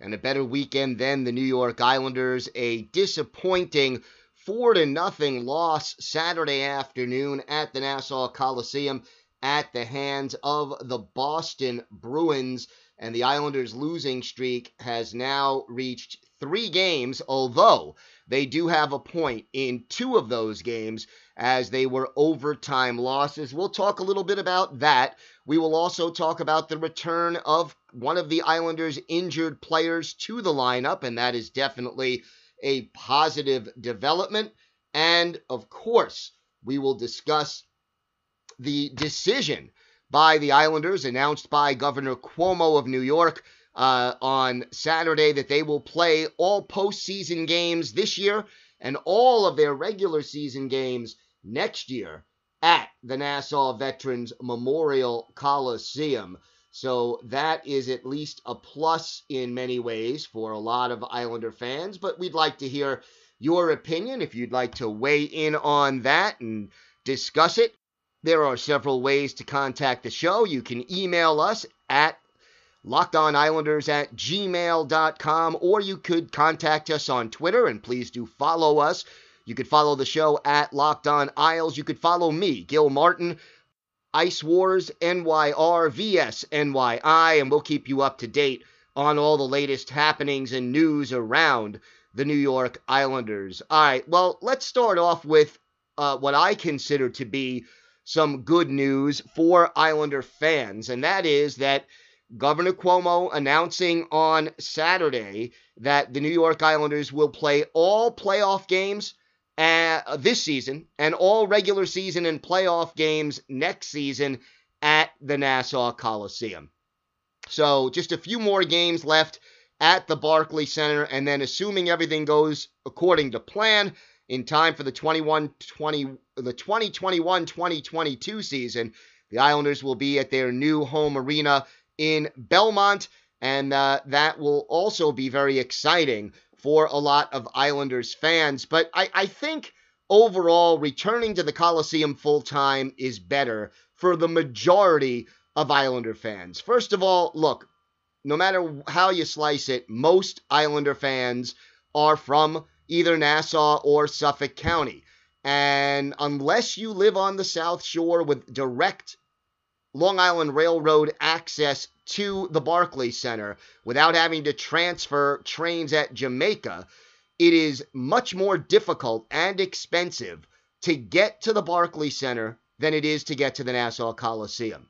and a better weekend than the New York Islanders. A disappointing 4 to nothing loss Saturday afternoon at the Nassau Coliseum at the hands of the Boston Bruins. And the Islanders' losing streak has now reached three games, although they do have a point in two of those games as they were overtime losses. We'll talk a little bit about that. We will also talk about the return of one of the Islanders' injured players to the lineup, and that is definitely a positive development. And of course, we will discuss the decision by the Islanders announced by Governor Cuomo of New York uh, on Saturday that they will play all postseason games this year and all of their regular season games next year at the Nassau Veterans Memorial Coliseum. So that is at least a plus in many ways for a lot of Islander fans, but we'd like to hear your opinion if you'd like to weigh in on that and discuss it. There are several ways to contact the show. You can email us at lockedonislanders at gmail.com, or you could contact us on Twitter, and please do follow us. You could follow the show at Locked On Isles. You could follow me, Gil Martin, Ice Wars NYR VS NYI, and we'll keep you up to date on all the latest happenings and news around the New York Islanders. All right, well, let's start off with uh, what I consider to be some good news for Islander fans, and that is that Governor Cuomo announcing on Saturday that the New York Islanders will play all playoff games uh, this season and all regular season and playoff games next season at the Nassau Coliseum. So just a few more games left at the Barclay Center, and then assuming everything goes according to plan in time for the 21 20 the 2021 2022 season, the Islanders will be at their new home arena in Belmont, and uh, that will also be very exciting for a lot of Islanders fans. But I, I think overall, returning to the Coliseum full time is better for the majority of Islander fans. First of all, look, no matter how you slice it, most Islander fans are from either Nassau or Suffolk County. And unless you live on the South Shore with direct Long Island Railroad access to the Barclay Center without having to transfer trains at Jamaica, it is much more difficult and expensive to get to the Barclay Center than it is to get to the Nassau Coliseum.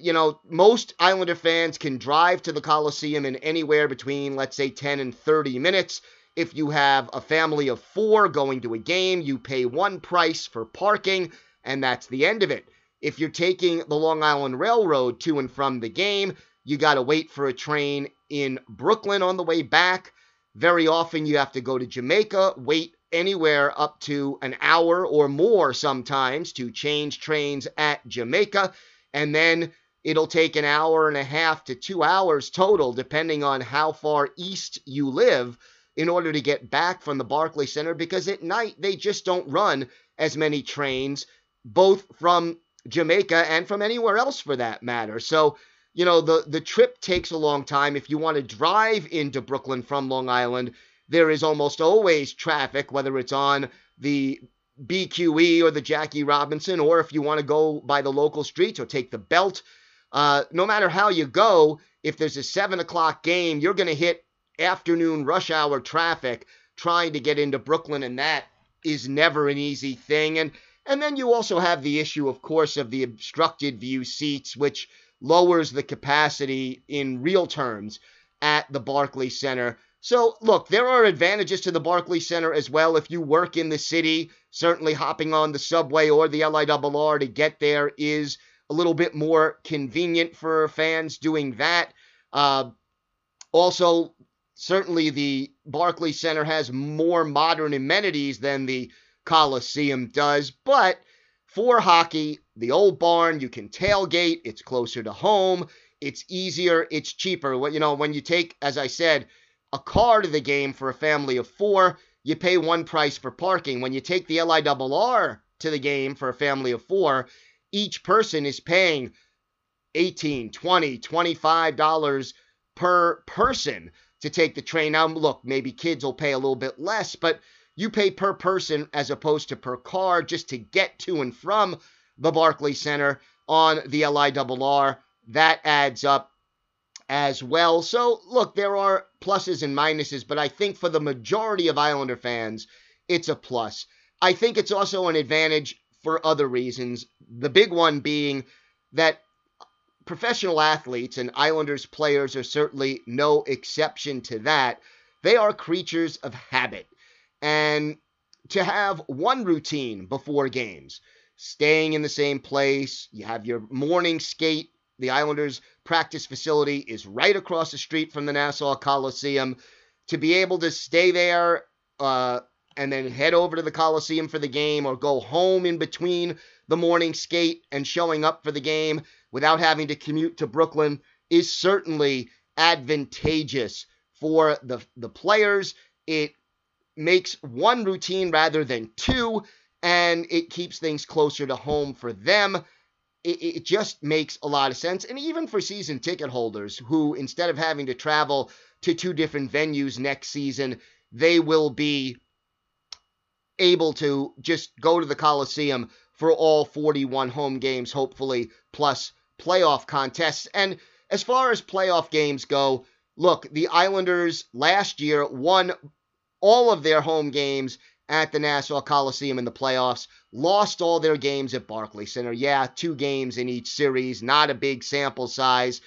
You know, most Islander fans can drive to the Coliseum in anywhere between, let's say, 10 and 30 minutes. If you have a family of four going to a game, you pay one price for parking, and that's the end of it. If you're taking the Long Island Railroad to and from the game, you got to wait for a train in Brooklyn on the way back. Very often you have to go to Jamaica, wait anywhere up to an hour or more sometimes to change trains at Jamaica, and then it'll take an hour and a half to two hours total, depending on how far east you live, in order to get back from the Barclay Center because at night they just don't run as many trains, both from Jamaica and from anywhere else for that matter. So, you know, the, the trip takes a long time. If you want to drive into Brooklyn from Long Island, there is almost always traffic, whether it's on the BQE or the Jackie Robinson, or if you want to go by the local streets or take the belt. Uh, no matter how you go, if there's a seven o'clock game, you're going to hit afternoon rush hour traffic trying to get into Brooklyn, and that is never an easy thing. And and then you also have the issue, of course, of the obstructed view seats, which lowers the capacity in real terms at the Barclays Center. So, look, there are advantages to the Barclays Center as well. If you work in the city, certainly hopping on the subway or the LIRR to get there is a little bit more convenient for fans doing that. Uh, also, certainly the Barclays Center has more modern amenities than the Coliseum does, but for hockey, the old barn, you can tailgate, it's closer to home, it's easier, it's cheaper. You know, when you take, as I said, a car to the game for a family of four, you pay one price for parking. When you take the LIRR to the game for a family of four, each person is paying 18 20 $25 per person to take the train. Now, look, maybe kids will pay a little bit less, but you pay per person as opposed to per car just to get to and from the Barclays Center on the LIRR. That adds up as well. So, look, there are pluses and minuses, but I think for the majority of Islander fans, it's a plus. I think it's also an advantage for other reasons. The big one being that professional athletes and Islanders players are certainly no exception to that. They are creatures of habit. And to have one routine before games, staying in the same place, you have your morning skate the Islanders' practice facility is right across the street from the Nassau Coliseum. To be able to stay there uh, and then head over to the Coliseum for the game or go home in between the morning skate and showing up for the game without having to commute to Brooklyn is certainly advantageous for the, the players. It makes one routine rather than two, and it keeps things closer to home for them it, it just makes a lot of sense. And even for season ticket holders who, instead of having to travel to two different venues next season, they will be able to just go to the Coliseum for all 41 home games, hopefully, plus playoff contests. And as far as playoff games go, look, the Islanders last year won all of their home games at the Nassau Coliseum in the playoffs. Lost all their games at Barclays Center. Yeah, two games in each series, not a big sample size,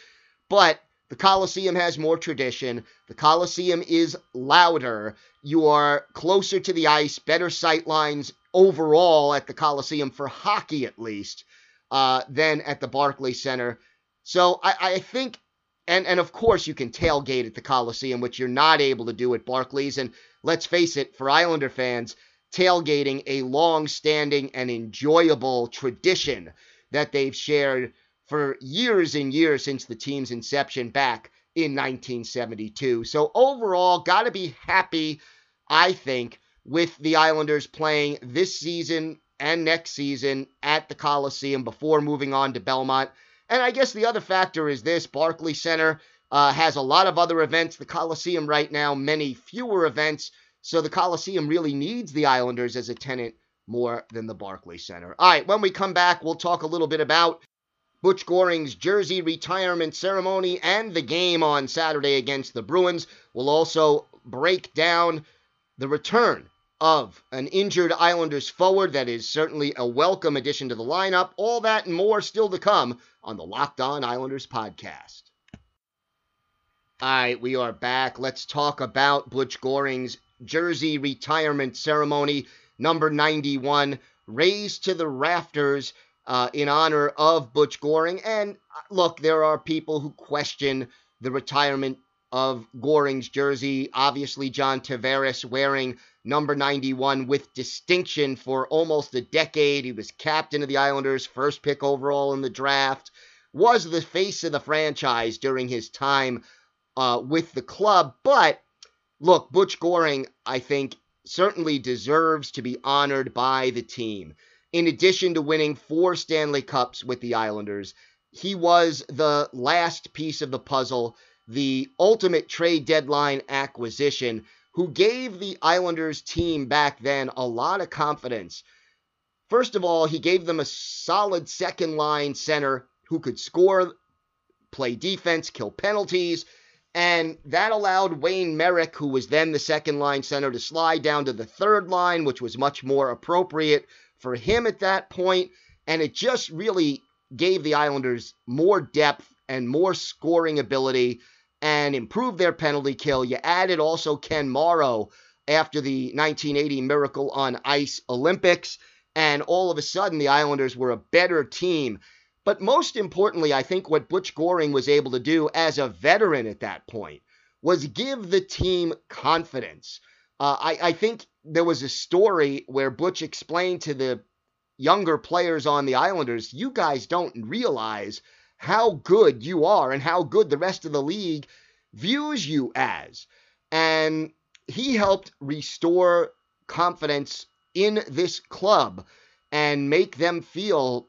but the Coliseum has more tradition. The Coliseum is louder. You are closer to the ice, better sight lines overall at the Coliseum for hockey, at least, uh, than at the Barclays Center. So I, I think and and of course you can tailgate at the Coliseum, which you're not able to do at Barclays. And let's face it, for Islander fans, tailgating a long-standing and enjoyable tradition that they've shared for years and years since the team's inception back in 1972. So overall, got to be happy, I think, with the Islanders playing this season and next season at the Coliseum before moving on to Belmont. And I guess the other factor is this Barclays Center uh, has a lot of other events. The Coliseum right now, many fewer events. So the Coliseum really needs the Islanders as a tenant more than the Barclays Center. All right, when we come back, we'll talk a little bit about Butch Goring's jersey retirement ceremony and the game on Saturday against the Bruins. We'll also break down the return of an injured Islanders forward that is certainly a welcome addition to the lineup. All that and more still to come on the Locked On Islanders podcast. All right, we are back. Let's talk about Butch Goring's jersey retirement ceremony, number 91, raised to the rafters uh, in honor of Butch Goring. And uh, look, there are people who question the retirement of Goring's jersey. Obviously, John Tavares wearing number 91 with distinction for almost a decade. He was captain of the Islanders, first pick overall in the draft, was the face of the franchise during his time uh, with the club. But look, Butch Goring, I think, certainly deserves to be honored by the team. In addition to winning four Stanley Cups with the Islanders, he was the last piece of the puzzle, the ultimate trade deadline acquisition who gave the Islanders team back then a lot of confidence First of all, he gave them a solid second line center who could score, play defense, kill penalties, and that allowed Wayne Merrick, who was then the second line center, to slide down to the third line, which was much more appropriate for him at that point. And it just really gave the Islanders more depth and more scoring ability and improved their penalty kill. You added also Ken Morrow after the 1980 Miracle on Ice Olympics and all of a sudden the Islanders were a better team. But most importantly, I think what Butch Goring was able to do as a veteran at that point was give the team confidence. Uh, I, I think there was a story where Butch explained to the younger players on the Islanders, you guys don't realize how good you are and how good the rest of the league views you as. And he helped restore confidence in this club and make them feel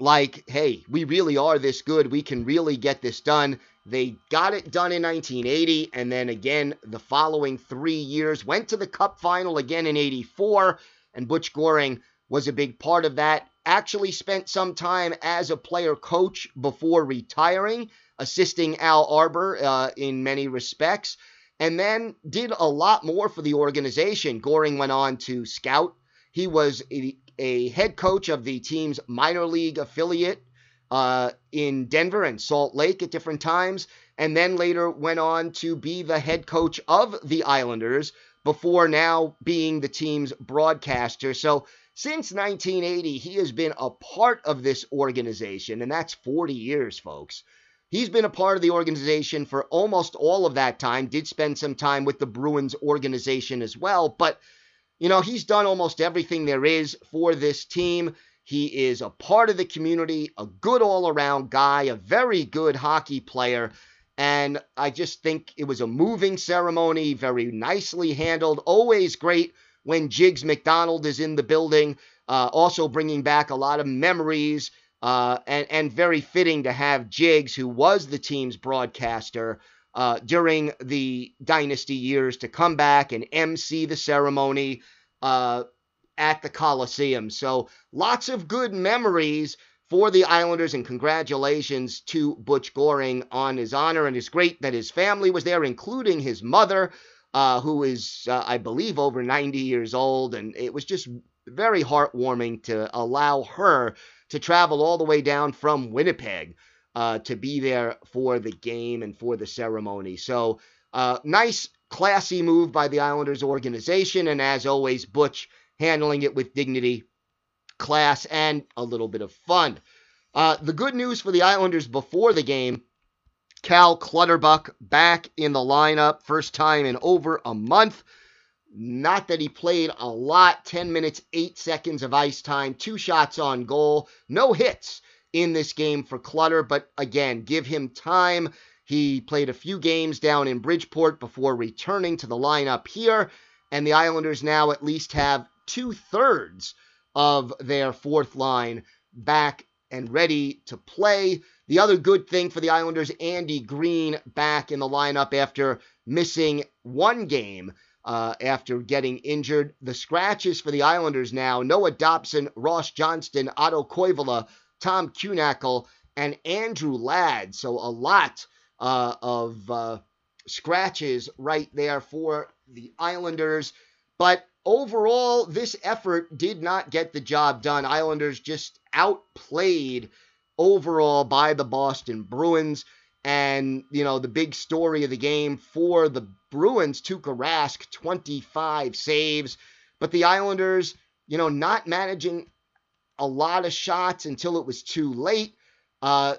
like, hey, we really are this good. We can really get this done. They got it done in 1980, and then again the following three years. Went to the Cup final again in 84, and Butch Goring was a big part of that. Actually, spent some time as a player coach before retiring, assisting Al Arbour uh, in many respects and then did a lot more for the organization. Goring went on to scout. He was a, a head coach of the team's minor league affiliate uh, in Denver and Salt Lake at different times, and then later went on to be the head coach of the Islanders before now being the team's broadcaster. So since 1980, he has been a part of this organization, and that's 40 years, folks. He's been a part of the organization for almost all of that time, did spend some time with the Bruins organization as well, but you know, he's done almost everything there is for this team. He is a part of the community, a good all around guy, a very good hockey player. And I just think it was a moving ceremony, very nicely handled. Always great when Jiggs McDonald is in the building, uh, also bringing back a lot of memories uh, and, and very fitting to have Jiggs, who was the team's broadcaster uh, during the dynasty years, to come back and MC the ceremony uh, at the Coliseum. So lots of good memories for the Islanders, and congratulations to Butch Goring on his honor. And it's great that his family was there, including his mother, uh, who is, uh, I believe, over 90 years old. And it was just very heartwarming to allow her to travel all the way down from Winnipeg uh, to be there for the game and for the ceremony. So, uh, nice, classy move by the Islanders organization. And as always, Butch handling it with dignity, class, and a little bit of fun. Uh, the good news for the Islanders before the game Cal Clutterbuck back in the lineup, first time in over a month. Not that he played a lot 10 minutes, 8 seconds of ice time, two shots on goal, no hits in this game for Clutter, but again, give him time. He played a few games down in Bridgeport before returning to the lineup here, and the Islanders now at least have two thirds of their fourth line back and ready to play. The other good thing for the Islanders, Andy Greene back in the lineup after missing one game uh, after getting injured. The scratches for the Islanders now Noah Dobson, Ross Johnston, Otto Koivula, Tom Kuhnhackl, and Andrew Ladd. So a lot uh, of uh, scratches right there for the Islanders. But overall, this effort did not get the job done. Islanders just outplayed overall by the Boston Bruins. And, you know, the big story of the game for the Bruins, Tuukka Rask, 25 saves. But the Islanders, you know, not managing a lot of shots until it was too late. Uh,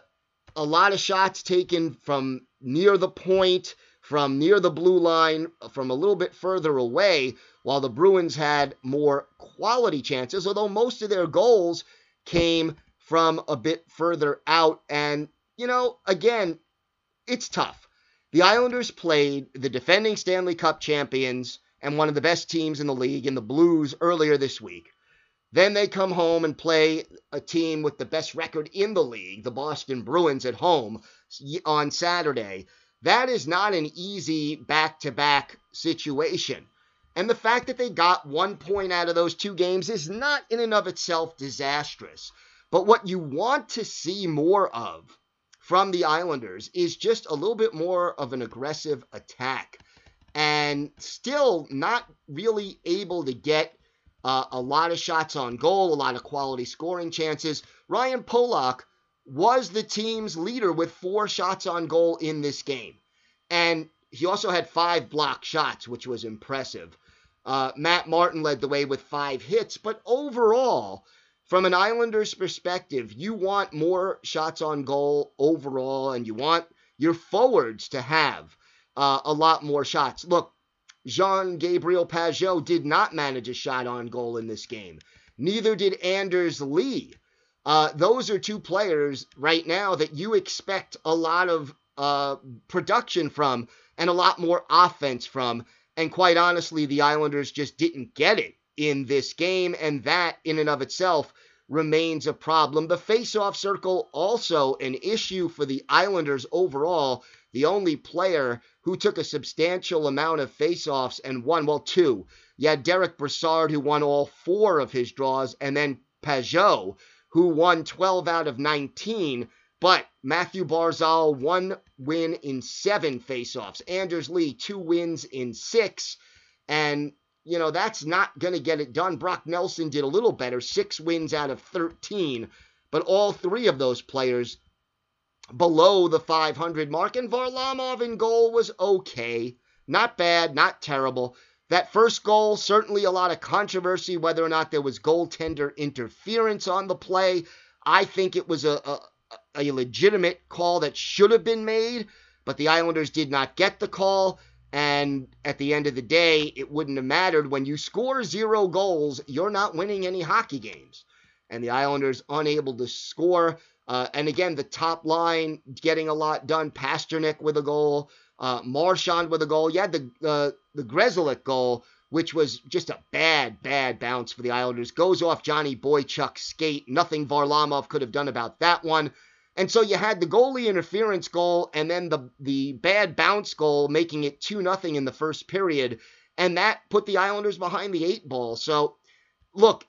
a lot of shots taken from near the point, from near the blue line, from a little bit further away, while the Bruins had more quality chances, although most of their goals came from a bit further out. And, you know, again, it's tough. The Islanders played the defending Stanley Cup champions and one of the best teams in the league in the Blues earlier this week. Then they come home and play a team with the best record in the league, the Boston Bruins, at home on Saturday. That is not an easy back to back situation. And the fact that they got one point out of those two games is not in and of itself disastrous. But what you want to see more of from the Islanders is just a little bit more of an aggressive attack. And still not really able to get uh, a lot of shots on goal, a lot of quality scoring chances. Ryan Pulock was the team's leader with four shots on goal in this game. And he also had five block shots, which was impressive. Uh, Matt Martin led the way with five hits, but overall, from an Islanders perspective, you want more shots on goal overall, and you want your forwards to have uh, a lot more shots. Look, Jean Gabriel Pageau did not manage a shot on goal in this game. Neither did Anders Lee. Uh, those are two players right now that you expect a lot of uh, production from and a lot more offense from. And quite honestly, the Islanders just didn't get it in this game, and that in and of itself remains a problem. The face-off circle also an issue for the Islanders overall. The only player who took a substantial amount of face-offs and won, well, two. You had Derek Brassard who won all four of his draws, and then Pageau who won 12 out of 19. But Matthew Barzal, one win in seven faceoffs. Anders Lee, two wins in six. And, you know, that's not going to get it done. Brock Nelson did a little better, six wins out of 13. But all three of those players below the 500 mark. And Varlamov in goal was okay. Not bad, not terrible. That first goal, certainly a lot of controversy whether or not there was goaltender interference on the play. I think it was a, a, a legitimate call that should have been made, but the Islanders did not get the call. And at the end of the day, it wouldn't have mattered. When you score zero goals, you're not winning any hockey games. And the Islanders unable to score. Uh, and again, the top line getting a lot done. Pastrnak with a goal, uh, Marchand with a goal. Had the uh, the Grzelcyk goal, which was just a bad, bad bounce for the Islanders. Goes off Johnny Boychuk's skate. Nothing Varlamov could have done about that one. And so you had the goalie interference goal and then the the bad bounce goal making it 2 nothing in the first period and that put the Islanders behind the 8 ball. So look,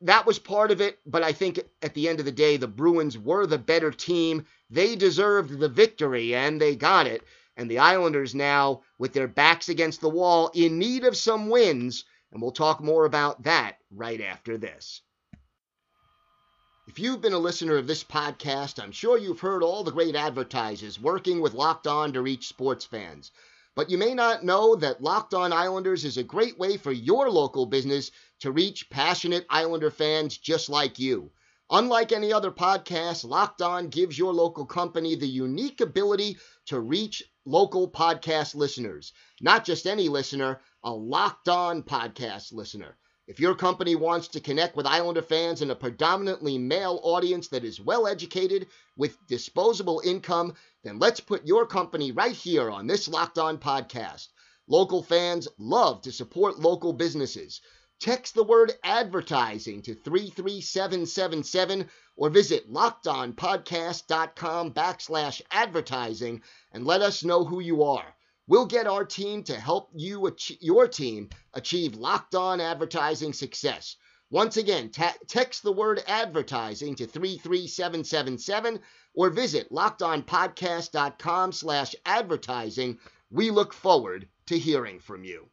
that was part of it, but I think at the end of the day the Bruins were the better team. They deserved the victory and they got it. And the Islanders now with their backs against the wall in need of some wins, and we'll talk more about that right after this. If you've been a listener of this podcast, I'm sure you've heard all the great advertisers working with Locked On to reach sports fans. But you may not know that Locked On Islanders is a great way for your local business to reach passionate Islander fans just like you. Unlike any other podcast, Locked On gives your local company the unique ability to reach local podcast listeners. Not just any listener, a Locked On podcast listener. If your company wants to connect with Islander fans in a predominantly male audience that is well educated with disposable income, then let's put your company right here on this Locked On podcast. Local fans love to support local businesses. Text the word advertising to 33777 or visit lockedonpodcast.com backslash advertising and let us know who you are. We'll get our team to help you your team achieve locked on advertising success. Once again, ta- text the word advertising to 33777 or visit lockedonpodcast.com slash advertising. We look forward to hearing from you.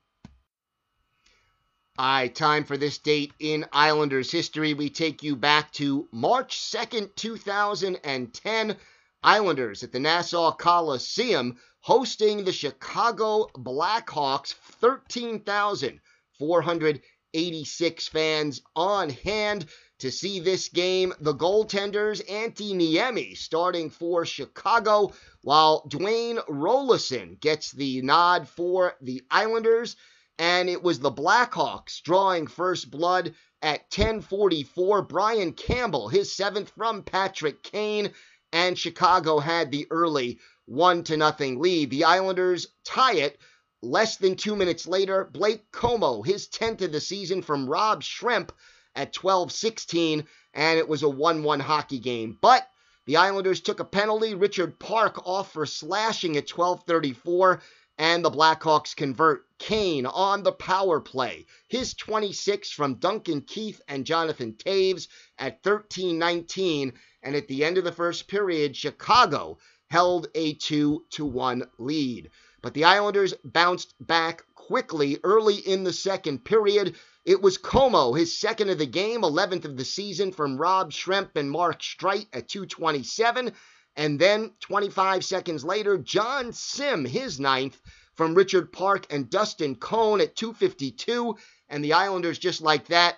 Right, time for this date in Islanders history. We take you back to March 2nd, 2010. Islanders at the Nassau Coliseum hosting the Chicago Blackhawks, 13,486 fans on hand to see this game. The goaltenders, Antti Niemi, starting for Chicago, while Dwayne Roloson gets the nod for the Islanders. And it was the Blackhawks drawing first blood at 1044. Brian Campbell, his seventh from Patrick Kane, and Chicago had the early one to nothing lead. The Islanders tie it less than two minutes later. Blake Comeau, his 10th of the season from Rob Schremp at 12-16, and it was a 1-1 hockey game. But the Islanders took a penalty. Richard Park off for slashing at 12:34, and the Blackhawks convert Kane on the power play. His 26 from Duncan Keith and Jonathan Toews at 13 19. And at the end of the first period, Chicago held a 2 to 1 lead. But the Islanders bounced back quickly early in the second period. It was Comeau, his second of the game, 11th of the season from Rob Schremp and Mark Streit at 227. And then 25 seconds later, Jon Sim, his ninth from Richard Park and Dustin Kohn at 252. And the Islanders, just like that,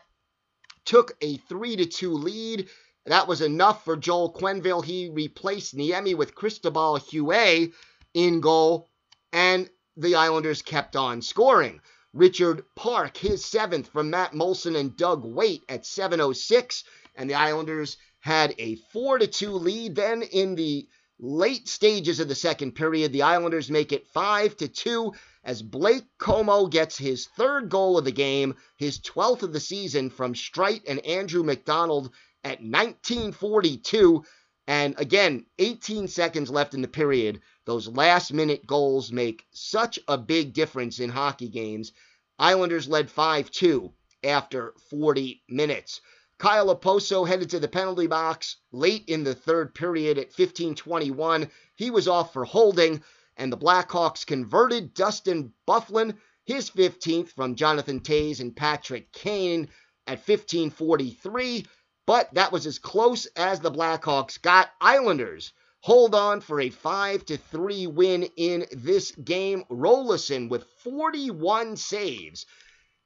took a 3 to 2 lead. That was enough for Joel Quenneville. He replaced Niemi with Cristobal Huet in goal, and the Islanders kept on scoring. Richard Park, his seventh from Matt Moulson and Doug Weight at 706, and the Islanders had a 4 to 2 lead. Then in the late stages of the second period, the Islanders make it 5 to 2 as Blake Comeau gets his third goal of the game, his 12th of the season from Streit and Andrew MacDonald at 1942. And again, 18 seconds left in the period. Those last minute goals make such a big difference in hockey games. Islanders led 5 2 after 40 minutes. Kyle Okposo headed to the penalty box late in the third period at 15:21. He was off for holding, and the Blackhawks converted Dustin Byfuglien, his 15th from Jonathan Toews and Patrick Kane at 15:43. But that was as close as the Blackhawks got. Islanders hold on for a 5 to 3 win in this game. Roloson with 41 saves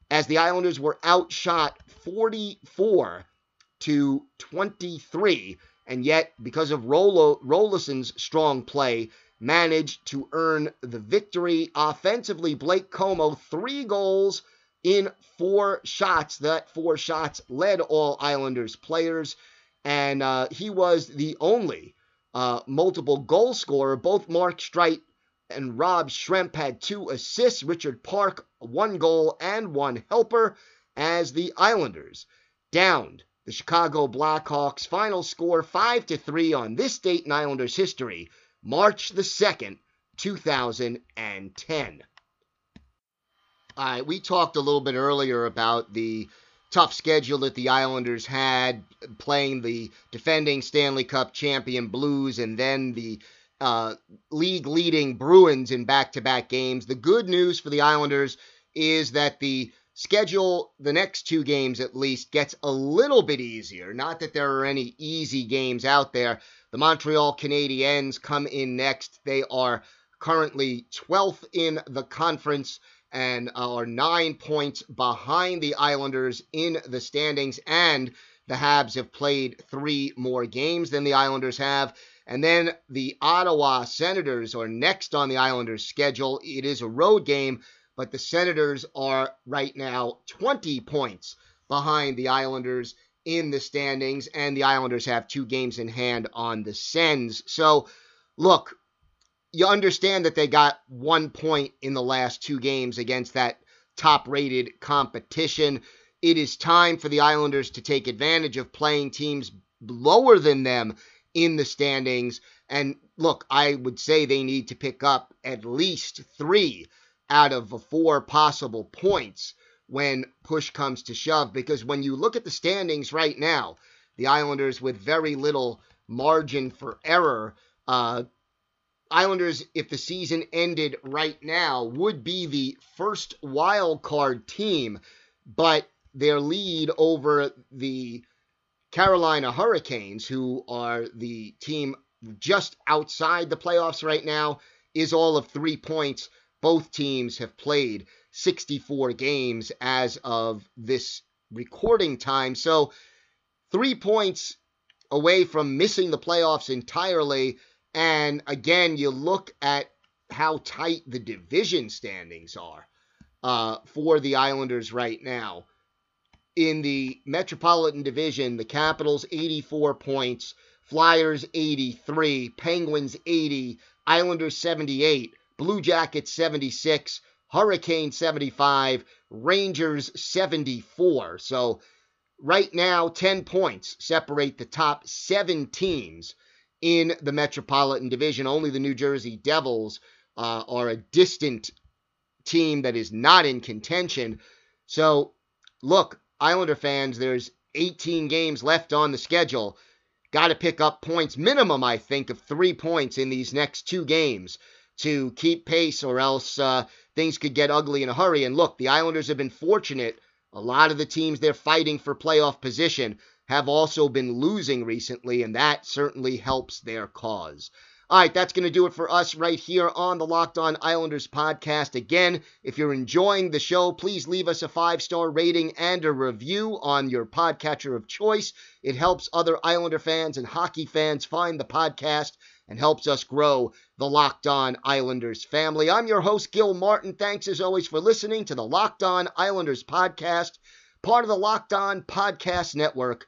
as the Islanders were outshot 44 to 23, and yet because of Rolo, Roloson's strong play, managed to earn the victory. Offensively, Blake Comeau three goals in four shots. That four shots led all Islanders players, and uh, he was the only uh, multiple goal scorer. Both Mark Streit and Rob Schremp had two assists. Richard Park, one goal and one helper as the Islanders downed the Chicago Blackhawks. Final score 5 to 3 on this date in Islanders history, March the 2nd, 2010. We talked a little bit earlier about the tough schedule that the Islanders had playing the defending Stanley Cup champion Blues and then the uh, league leading Bruins in back to back games. The good news for the Islanders is that the schedule, the next two games at least, gets a little bit easier. Not that there are any easy games out there. The Montreal Canadiens come in next. They are currently 12th in the conference and are nine points behind the Islanders in the standings. And the Habs have played three more games than the Islanders have. And then the Ottawa Senators are next on the Islanders' schedule. It is a road game, but the Senators are right now 20 points behind the Islanders in the standings, and the Islanders have two games in hand on the Sens. So, look, you understand that they got one point in the last two games against that top rated competition. It is time for the Islanders to take advantage of playing teams lower than them in the standings. And look, I would say they need to pick up at least three out of four possible points when push comes to shove. Because when you look at the standings right now, the Islanders with very little margin for error, uh, Islanders, if the season ended right now, would be the first wild card team, but their lead over the Carolina Hurricanes, who are the team just outside the playoffs right now, is all of three points. Both teams have played 64 games as of this recording time. So, three points away from missing the playoffs entirely. And again, you look at how tight the division standings are uh, for the Islanders right now in the Metropolitan Division, the Capitals 84 points, Flyers 83, Penguins 80, Islanders 78, Blue Jackets 76, Hurricane 75, Rangers 74. So right now, 10 points separate the top seven teams in the Metropolitan Division. Only the New Jersey Devils uh, are a distant team that is not in contention. So, look, Islander fans, there's 18 games left on the schedule. Got to pick up points, minimum, I think, of three points in these next two games to keep pace, or else uh, things could get ugly in a hurry. And look, the Islanders have been fortunate. A lot of the teams they're fighting for playoff position have also been losing recently, and that certainly helps their cause. All right, that's going to do it for us right here on the Locked On Islanders podcast. Again, if you're enjoying the show, please leave us a five star rating and a review on your podcatcher of choice. It helps other Islander fans and hockey fans find the podcast and helps us grow the Locked On Islanders family. I'm your host, Gil Martin. Thanks as always for listening to the Locked On Islanders podcast, part of the Locked On Podcast Network,